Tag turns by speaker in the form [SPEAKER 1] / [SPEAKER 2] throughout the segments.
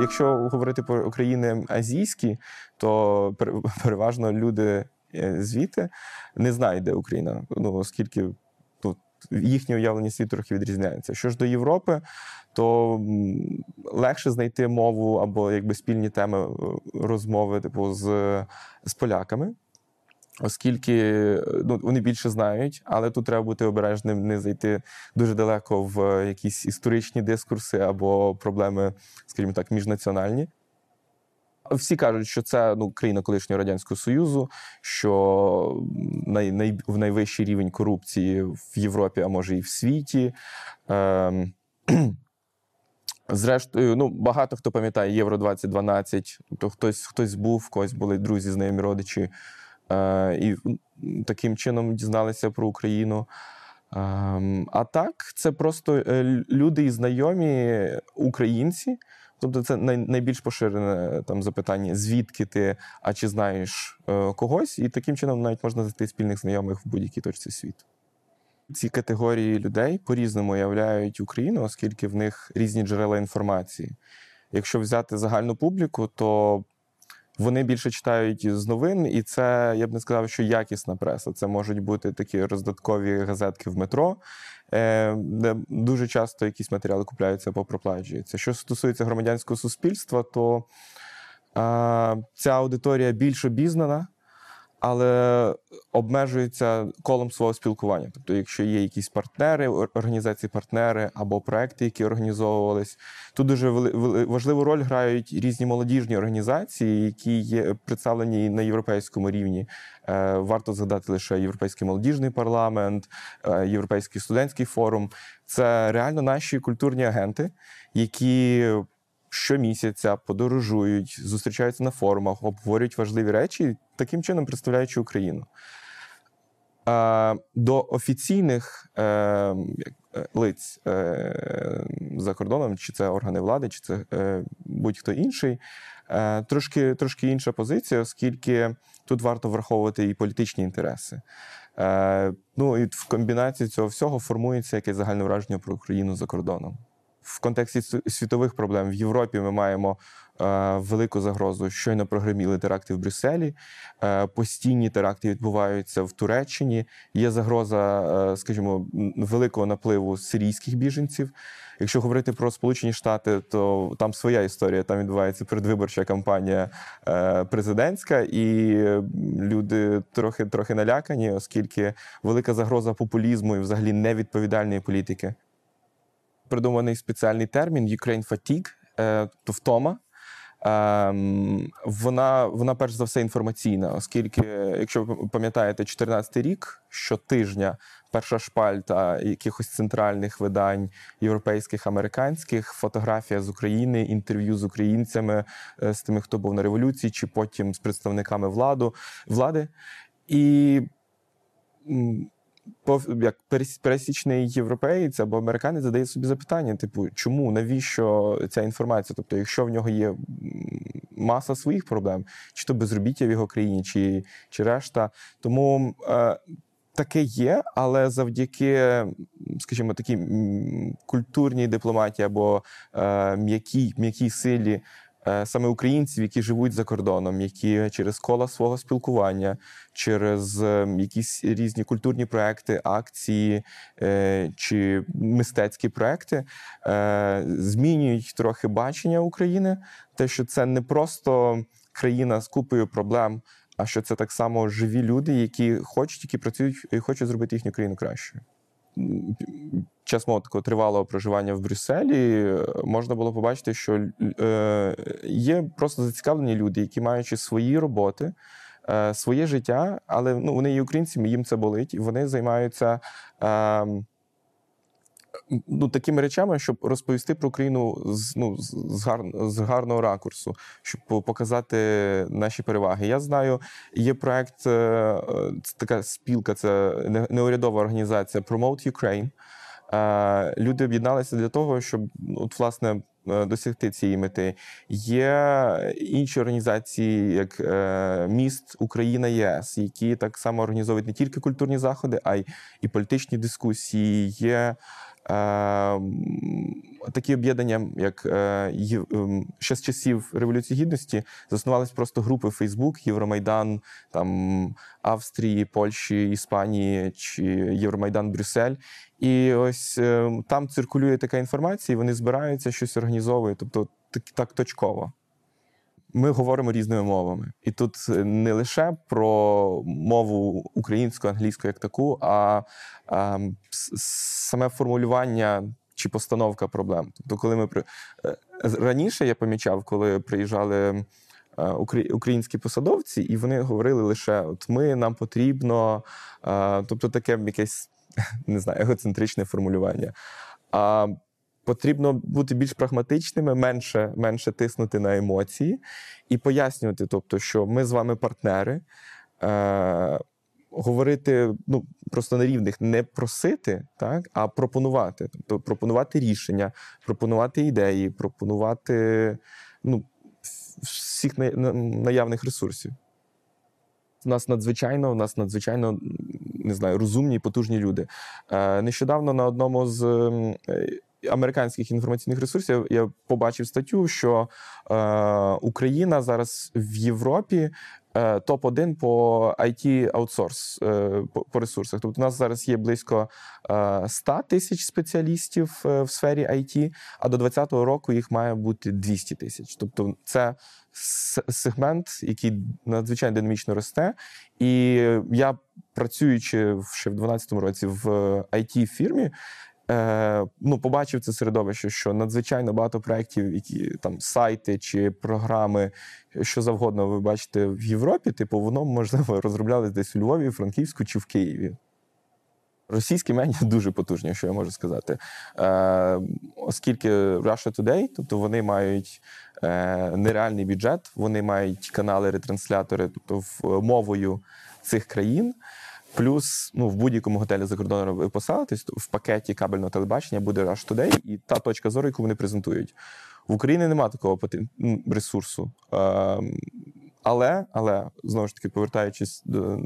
[SPEAKER 1] Якщо говорити про країни азійські, то переважно люди е, звідти не знають, де Україна. Ну оскільки тут їхнє уявлення світу трохи відрізняється. Що ж до Європи, то легше знайти мову або якби спільні теми е, розмови, типу, з, з поляками. Оскільки ну, вони більше знають, але тут треба бути обережним, не зайти дуже далеко в якісь історичні дискурси або проблеми, скажімо так, міжнаціональні. Всі кажуть, що це ну, країна колишнього радянського союзу, що най, най, в найвищий рівень корупції в Європі, а може і в світі. Е, Зрештою, ну багато хто пам'ятає Євро 2012 то хтось хтось був, в когось були друзі, знайомі родичі. Е, і таким чином дізналися про Україну. Ем, а так, це просто е, люди і знайомі українці. Тобто, це найбільш поширене там запитання, звідки ти, а чи знаєш е, когось, і таким чином навіть можна знайти спільних знайомих в будь-якій точці світу. Ці категорії людей по-різному уявляють Україну, оскільки в них різні джерела інформації. Якщо взяти загальну публіку, то вони більше читають з новин, і це я б не сказав, що якісна преса. Це можуть бути такі роздаткові газетки в метро, е, де дуже часто якісь матеріали купляються або проплачуються. Що стосується громадянського суспільства, то ця аудиторія більш обізнана але обмежується колом свого спілкування. Тобто, якщо є якісь партнери, організації-партнери або проекти, які організовувались, тут дуже важливу роль грають різні молодіжні організації, які є представлені на європейському рівні. Е, варто згадати лише європейський молодіжний парламент, е, європейський студентський форум. Це реально наші культурні агенти, які щомісяця подорожують, зустрічаються на форумах, обговорюють важливі речі, таким чином представляючи Україну. До офіційних е, е, лиць е, за кордоном, чи це органи влади, чи це будь-хто інший, трошки трошки інша позиція, оскільки тут варто враховувати і політичні інтереси. Ну і в комбінації цього всього формується якесь загальне враження про Україну за кордоном в контексті світових проблем в Європі ми маємо е, велику загрозу. Щойно прогреміли теракти в Брюсселі. Е, постійні теракти відбуваються в Туреччині. Є загроза, е, скажімо, великого напливу сирійських біженців. Якщо говорити про Сполучені Штати, то там своя історія. Там відбувається передвиборча кампанія е, президентська, і люди трохи трохи налякані, оскільки велика загроза популізму і взагалі невідповідальної політики придуманий спеціальний термін Ukraine Fatigue, е, то втома. Ем, вона вона перш за все інформаційна, оскільки, якщо ви пам'ятаєте, 14 рік щотижня перша шпальта якихось центральних видань європейських американських, фотографія з України, інтерв'ю з українцями, е, з тими, хто був на революції, чи потім з представниками владу влади. І як пересічний європеєць або американець задає собі запитання: типу, чому, навіщо ця інформація? Тобто, якщо в нього є маса своїх проблем, чи то безробіття в його країні, чи чи решта. Тому е, таке є, але завдяки, скажімо, такій культурній дипломатії або е, м'якій м'якій силі. Е, саме українців, які живуть за кордоном, які через кола свого спілкування, через ем, якісь різні культурні проекти, акції е, чи мистецькі проекти, е, змінюють трохи бачення України, те, що це не просто країна з купою проблем. А що це так само живі люди, які хочуть, які працюють і хочуть зробити їхню країну кращою час мого такого тривалого проживання в Брюсселі можна було побачити, що е, є просто зацікавлені люди, які маючи свої роботи. Е, своє життя, але ну, вони є українцями, їм це болить, вони займаються е, ну, такими речами, щоб розповісти про Україну з ну, з, гар, з гарного ракурсу, щоб показати наші переваги. Я знаю, є проект, це така спілка, це неурядова організація Promote Ukraine. Е, люди об'єдналися для того, щоб от, власне. Е, досягти цієї мети є інші організації, як е, міст Україна ЄС, які так само організовують не тільки культурні заходи, а й і політичні дискусії. Є такі об'єднання, як е, ем, ще з часів Революції Гідності, заснувались просто групи Фейсбук, Євромайдан там Австрії, Польщі, Іспанії чи Євромайдан Брюссель. І ось е, там циркулює така інформація, і вони збираються, щось організовують, тобто так, так точково. Ми говоримо різними мовами, і тут не лише про мову українську, англійську як таку, а, а саме формулювання чи постановка проблем. Тобто, коли ми е, раніше я помічав, коли приїжджали е, українські посадовці, і вони говорили лише: от ми нам потрібно, е, тобто таке якесь не знаю, егоцентричне формулювання. А потрібно бути більш прагматичними, менше, менше тиснути на емоції і пояснювати, тобто, що ми з вами партнери. Е, Говорити ну просто на рівних, не просити, так а пропонувати. Тобто пропонувати рішення, пропонувати ідеї, пропонувати ну, всіх на- на- наявних ресурсів. У нас надзвичайно, у нас надзвичайно не знаю, розумні і потужні люди. Е, нещодавно на одному з е, американських інформаційних ресурсів я побачив статтю, що е, Україна зараз в Європі. е, Топ-1 по IT аутсорс е, по, по ресурсах. Тобто, у нас зараз є близько е, 100 тисяч спеціалістів е, в сфері IT, а до 2020 року їх має бути 200 тисяч. Тобто, це сегмент, який надзвичайно динамічно росте. І я, працюючи ще в 2012 році в it фірмі е, ну, побачив це середовище, що надзвичайно багато проєктів, які там сайти чи програми, що завгодно ви бачите в Європі, типу, воно можливо розроблялось десь у Львові, Франківську чи в Києві. Російські медіа дуже потужні, що я можу сказати. Е, оскільки Russia Today, тобто вони мають е, нереальний бюджет, вони мають канали-ретранслятори, тобто в, мовою цих країн. Плюс ну, в будь-якому готелі за кордоном ви поселитесь, в пакеті кабельного телебачення буде Rush Today і та точка зору, яку вони презентують. В Україні немає такого потен- ресурсу. Ем, але, але знову ж таки, повертаючись до,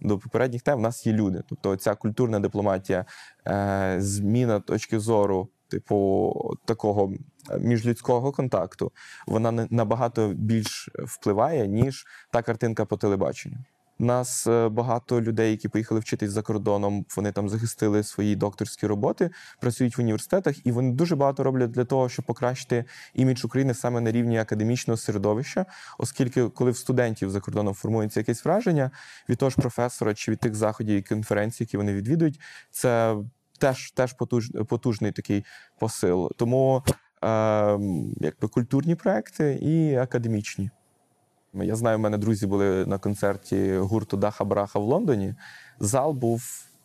[SPEAKER 1] до попередніх тем, в нас є люди. Тобто ця культурна дипломатія, е, зміна точки зору, типу такого міжлюдського контакту, вона набагато більш впливає, ніж та картинка по телебаченню. Нас е, багато людей, які поїхали вчитись за кордоном, вони там захистили свої докторські роботи, працюють в університетах, і вони дуже багато роблять для того, щоб покращити імідж України саме на рівні академічного середовища, оскільки коли в студентів за кордоном формується якесь враження від того ж професора чи від тих заходів і конференцій, які вони відвідують, це теж, теж потуж, потужний такий посил. Тому е, якби культурні проекти і академічні. Я знаю, в мене друзі були на концерті гурту Даха Браха в Лондоні. Зал був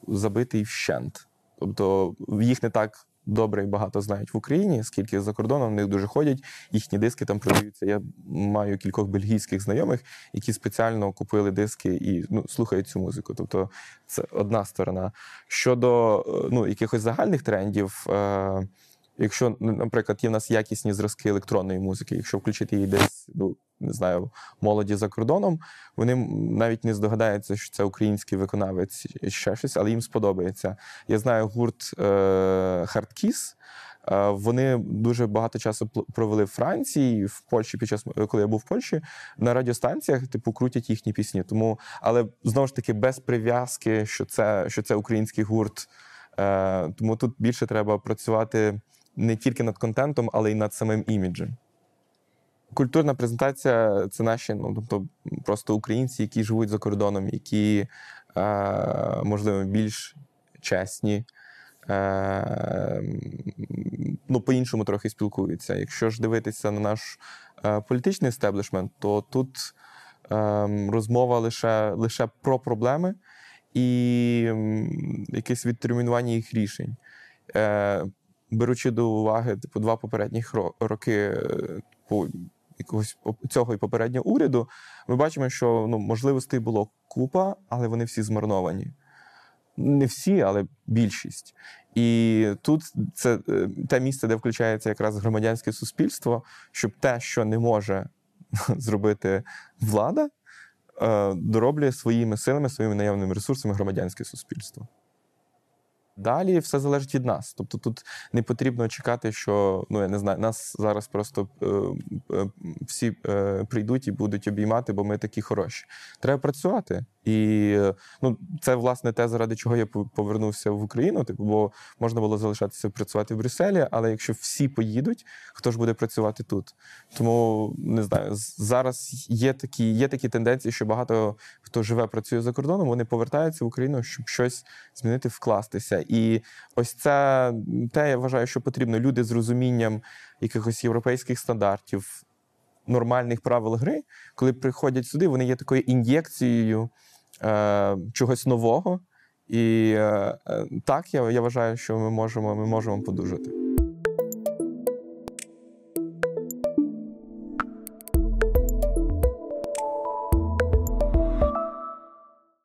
[SPEAKER 1] забитий вщент. Тобто їх не так добре і багато знають в Україні, скільки за кордоном в них дуже ходять. Їхні диски там продаються. Я маю кількох бельгійських знайомих, які спеціально купили диски і ну, слухають цю музику. Тобто це одна сторона. Щодо е, ну, якихось загальних трендів. Е- Якщо, ну, наприклад, є в нас якісні зразки електронної музики, якщо включити її десь, ну не знаю, молоді за кордоном, вони навіть не здогадаються, що це український виконавець ще щось, але їм сподобається. Я знаю гурт е, Hardkiss, е, Вони дуже багато часу провели в Франції, в Польщі під час коли я був в Польщі, на радіостанціях, типу, крутять їхні пісні. Тому, але знову ж таки, без прив'язки, що це, що це український гурт. Е, Тому тут більше треба працювати не тільки над контентом, але й над самим іміджем. Культурна презентація це наші, ну тобто просто українці, які живуть за кордоном, які е, можливо більш чесні, е, ну по-іншому трохи спілкуються. Якщо ж дивитися на наш е, політичний естеблішмент, то тут е, розмова лише, лише про проблеми і якесь відтермінування їх рішень. Е, беручи до уваги типу, два попередніх роки е, по якогось цього і попереднього уряду, ми бачимо, що ну, можливостей було купа, але вони всі змарновані. Не всі, але більшість. І тут це е, те місце, де включається якраз громадянське суспільство, щоб те, що не може зробити влада, е, дороблює своїми силами, своїми наявними ресурсами громадянське суспільство. Далі все залежить від нас. Тобто тут не потрібно чекати, що ну я не знаю, нас зараз просто е, е, всі е, прийдуть і будуть обіймати, бо ми такі хороші. Треба працювати. І е, ну, це власне те, заради чого я повернувся в Україну. Типу, бо можна було залишатися працювати в Брюсселі, але якщо всі поїдуть, хто ж буде працювати тут? Тому не знаю, зараз є такі, є такі тенденції, що багато хто живе, працює за кордоном, вони повертаються в Україну, щоб щось змінити, вкластися. І ось це те, я вважаю, що потрібно. Люди з розумінням якихось європейських стандартів, нормальних правил гри, коли приходять сюди, вони є такою ін'єкцією е, чогось нового. І е, е, так, я, я вважаю, що ми можемо, ми можемо подужати.